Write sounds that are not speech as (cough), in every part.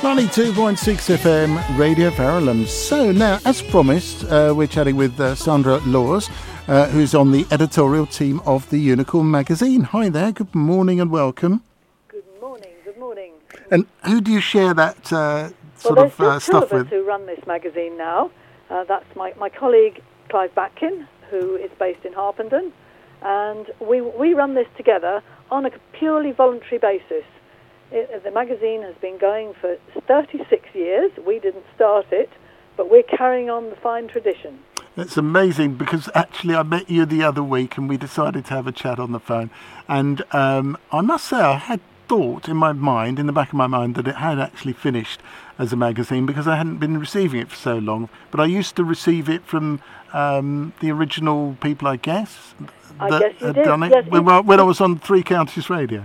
92.6 FM Radio Verulam. So now, as promised, uh, we're chatting with uh, Sandra Laws, uh, who's on the editorial team of the Unicorn magazine. Hi there, good morning and welcome. Good morning, good morning. And who do you share that uh, sort well, of uh, still two stuff of us with? who run this magazine now. Uh, that's my, my colleague Clive Batkin, who is based in Harpenden, and we, we run this together on a purely voluntary basis. It, the magazine has been going for 36 years. We didn't start it, but we're carrying on the fine tradition. It's amazing because actually I met you the other week and we decided to have a chat on the phone. And um, I must say, I had thought in my mind, in the back of my mind, that it had actually finished as a magazine because I hadn't been receiving it for so long. But I used to receive it from um, the original people, I guess, I that guess you had did. done it Yes, when, it- when I was on Three Counties Radio.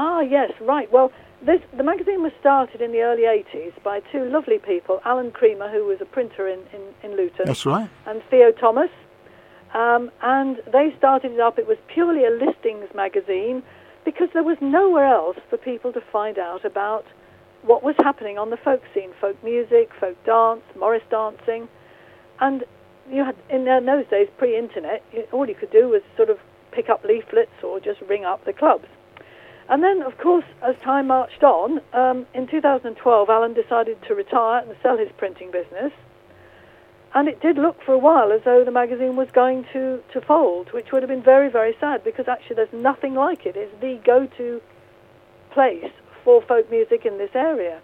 Ah, yes, right. Well, this, the magazine was started in the early 80s by two lovely people, Alan Creamer, who was a printer in, in, in Luton, That's right. and Theo Thomas. Um, and they started it up. It was purely a listings magazine because there was nowhere else for people to find out about what was happening on the folk scene folk music, folk dance, Morris dancing. And you had, in those days, pre internet, all you could do was sort of pick up leaflets or just ring up the clubs. And then, of course, as time marched on, um, in 2012, Alan decided to retire and sell his printing business. And it did look for a while as though the magazine was going to, to fold, which would have been very, very sad because actually there's nothing like it. It's the go to place for folk music in this area.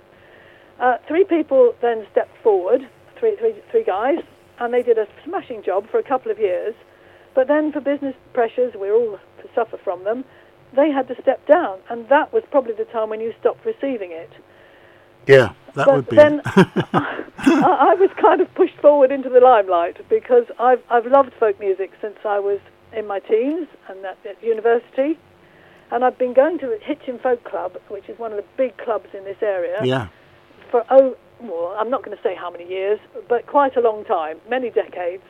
Uh, three people then stepped forward, three, three, three guys, and they did a smashing job for a couple of years. But then, for business pressures, we all suffer from them, they had to step down, and that was probably the time when you stopped receiving it. Yeah, that but would be. then. (laughs) I, I was kind of pushed forward into the limelight because I've I've loved folk music since I was in my teens and at, at university, and I've been going to the Hitchin Folk Club, which is one of the big clubs in this area, yeah. for oh well, I'm not going to say how many years, but quite a long time, many decades.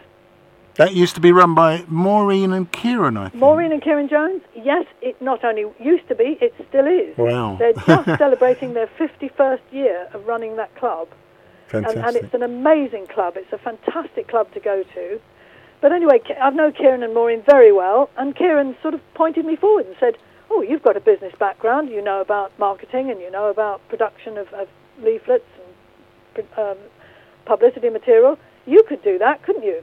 That used to be run by Maureen and Kieran, I think. Maureen and Kieran Jones, yes, it not only used to be, it still is. Wow. They're (laughs) just celebrating their 51st year of running that club. And, Fantastic. and it's an amazing club. It's a fantastic club to go to. But anyway, I've known Kieran and Maureen very well, and Kieran sort of pointed me forward and said, "Oh, you've got a business background. You know about marketing, and you know about production of, of leaflets and um, publicity material. You could do that, couldn't you?"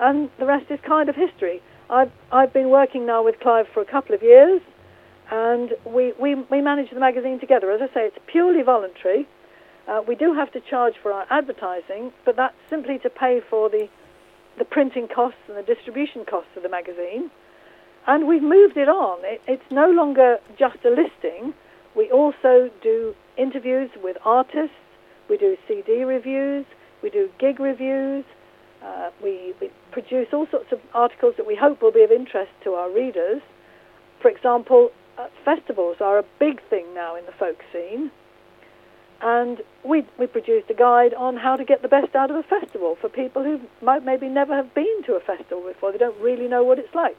And the rest is kind of history. I've I've been working now with Clive for a couple of years, and we we, we manage the magazine together. As I say, it's purely voluntary. Uh, we do have to charge for our advertising, but that's simply to pay for the, the printing costs and the distribution costs of the magazine. And we've moved it on. It, it's no longer just a listing. We also do interviews with artists. We do CD reviews. We do gig reviews. Uh, we, we produce all sorts of articles that we hope will be of interest to our readers. For example, uh, festivals are a big thing now in the folk scene and we we produced a guide on how to get the best out of a festival for people who might maybe never have been to a festival before. They don't really know what it's like.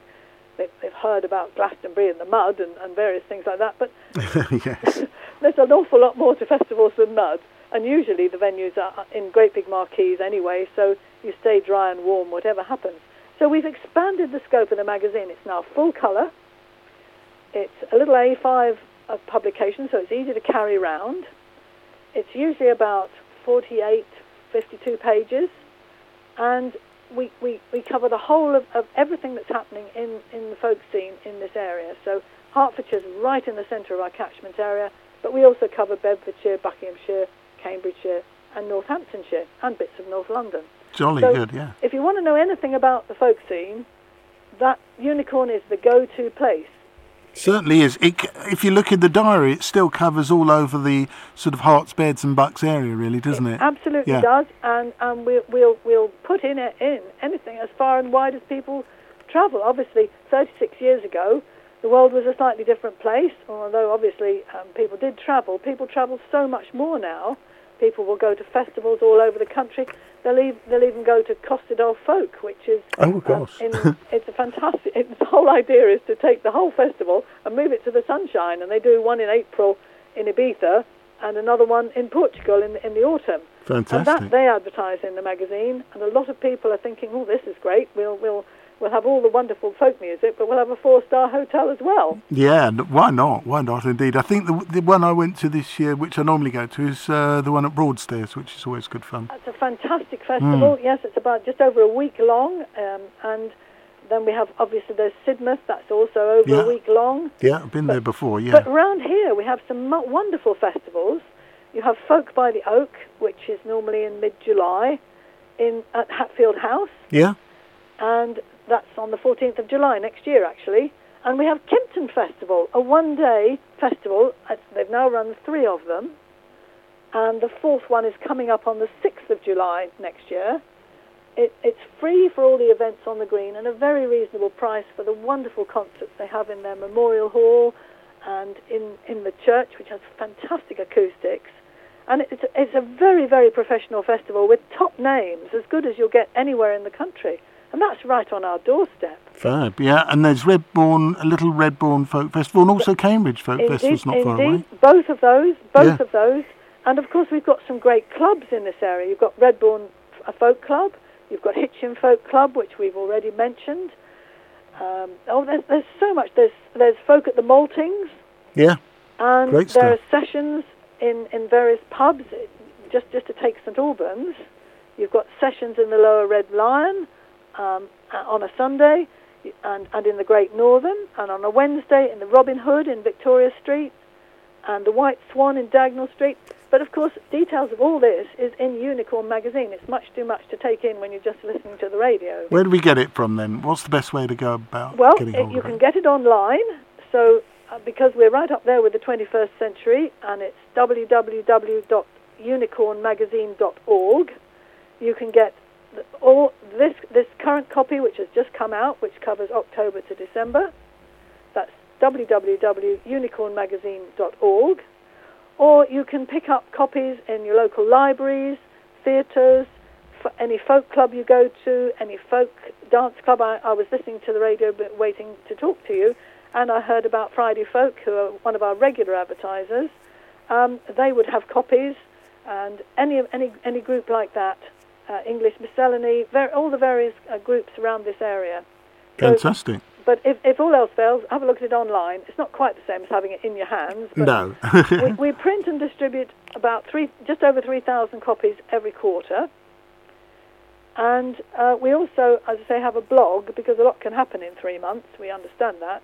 They've, they've heard about Glastonbury and the mud and, and various things like that, but (laughs) (laughs) there's an awful lot more to festivals than mud. And usually the venues are in great big marquees anyway, so you stay dry and warm whatever happens. So we've expanded the scope of the magazine. It's now full colour. It's a little A5 of publication, so it's easy to carry around. It's usually about 48, 52 pages, and we, we, we cover the whole of, of everything that's happening in, in the folk scene in this area. So Hertfordshire's right in the centre of our catchment area, but we also cover Bedfordshire, Buckinghamshire, Cambridgeshire, and Northamptonshire, and bits of North London. Jolly So- good, yeah. If you want to know anything about the folk scene, that Unicorn is the go-to place. Certainly is. It, if you look in the diary, it still covers all over the sort of Herts, Beds, and Bucks area, really, doesn't it? Absolutely Yeah. does, and and we'll we'll we'll put in it in anything as far and wide as people travel. Obviously, 36 years ago, the world was a slightly different place. Although obviously um, people did travel, people travel so much more now. People will go to festivals all over the country. They'll, they'll even go to Costa del Folk, which is Oh, um, gosh. in, (laughs) it's a fantastic. It's, (laughs) the whole idea is to take the whole festival and move it to the sunshine, and they do one in April in Ibiza, and another one in Portugal in, in the autumn. Fantastic. And that they advertise in the magazine, and a lot of people are thinking, "Oh, this is great. We'll we'll we'll have all the wonderful folk music, but we'll have a four-star hotel as well." Yeah, why not? Why not? Indeed, I think the the one I went to this year, which I normally go to, is uh, the one at Broadstairs, which is always good fun. It's a fantastic festival. Yes, it's about just over a week long, um, and then we have obviously there's Sidmouth. That's also over Yeah. a week long. Yeah, I've been there before. Yeah, But around here we have some wonderful festivals. You have Folk by the Oak, which is normally in mid-July, in at Hatfield House, yeah, and that's on the 14th of July next year, actually. And we have Kimpton Festival, a one-day festival. Uh, They've now run three of them, and the fourth one is coming up on the 6th of July next year. It, it's free for all the events on the green and a very reasonable price for the wonderful concerts they have in their memorial hall and in, in the church, which has fantastic acoustics. And it's, it's a very, very professional festival with top names, as good as you'll get anywhere in the country. And that's right on our doorstep. fab. Yeah, and there's Redbourn, a little Redbourn Folk Festival, and also Cambridge Folk Festival's not far away. Both of those, both Yeah. of those. And of course, we've got some great clubs in this area. You've got Redbourn a Folk Club, you've got Hitchin Folk Club, which we've already mentioned. Um, oh, there's, there's so much. There's, there's Folk at the Maltings, Yeah, and Great there are sessions in, in various pubs. Just, just to take St Albans, you've got sessions in the Lower Red Lion um, uh, on a Sunday, and, and in the Great Northern, and on a Wednesday in the Robin Hood in Victoria Street, and the White Swan in Dagnall Street. But of course, details of all this is in Unicorn magazine. It's much too much to take in when you're just listening to the radio. where do we get it from then? What's the best way to go about Well, getting it, hold you can it? get it online. So, uh, because we're right up there with the 21st century, and it's www.unicornmagazine.org. You can get all this this current copy, which has just come out, which covers October to December. That's www.unicornmagazine.org. Or you can pick up copies in your local libraries, theatres, any folk club you go to, any folk dance club. I, I was listening to the radio but waiting to talk to you, and I heard about Friday Folk, who are one of our regular advertisers. Um, they would have copies, and any any any group like that, uh, English Miscellany, ver- all the various uh, groups around this area. So- Fantastic. but if, if all else fails, have a look at it online. It's not quite the same as having it in your hands. But No. (laughs) we, we print and distribute about three, just over 3,000 copies every quarter. And uh, we also, as I say, have a blog because a lot can happen in three months. We understand that.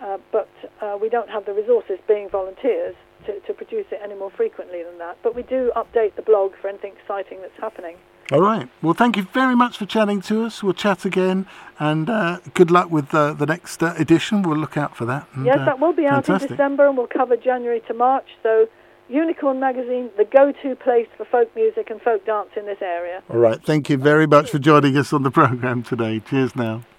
Uh, but uh, we don't have the resources, being volunteers, to, to produce it any more frequently than that. But we do update the blog for anything exciting that's happening. All right. Well, thank you very much for chatting to us. We'll chat again, and uh, good luck with uh, the next uh, edition. We'll look out for that. And, Yes, uh, that will be out fantastic. in December and we'll cover January to March. So, Unicorn Magazine, the go to place for folk music and folk dance in this area. All right. Thank you very much for joining us on the programme today. Cheers now.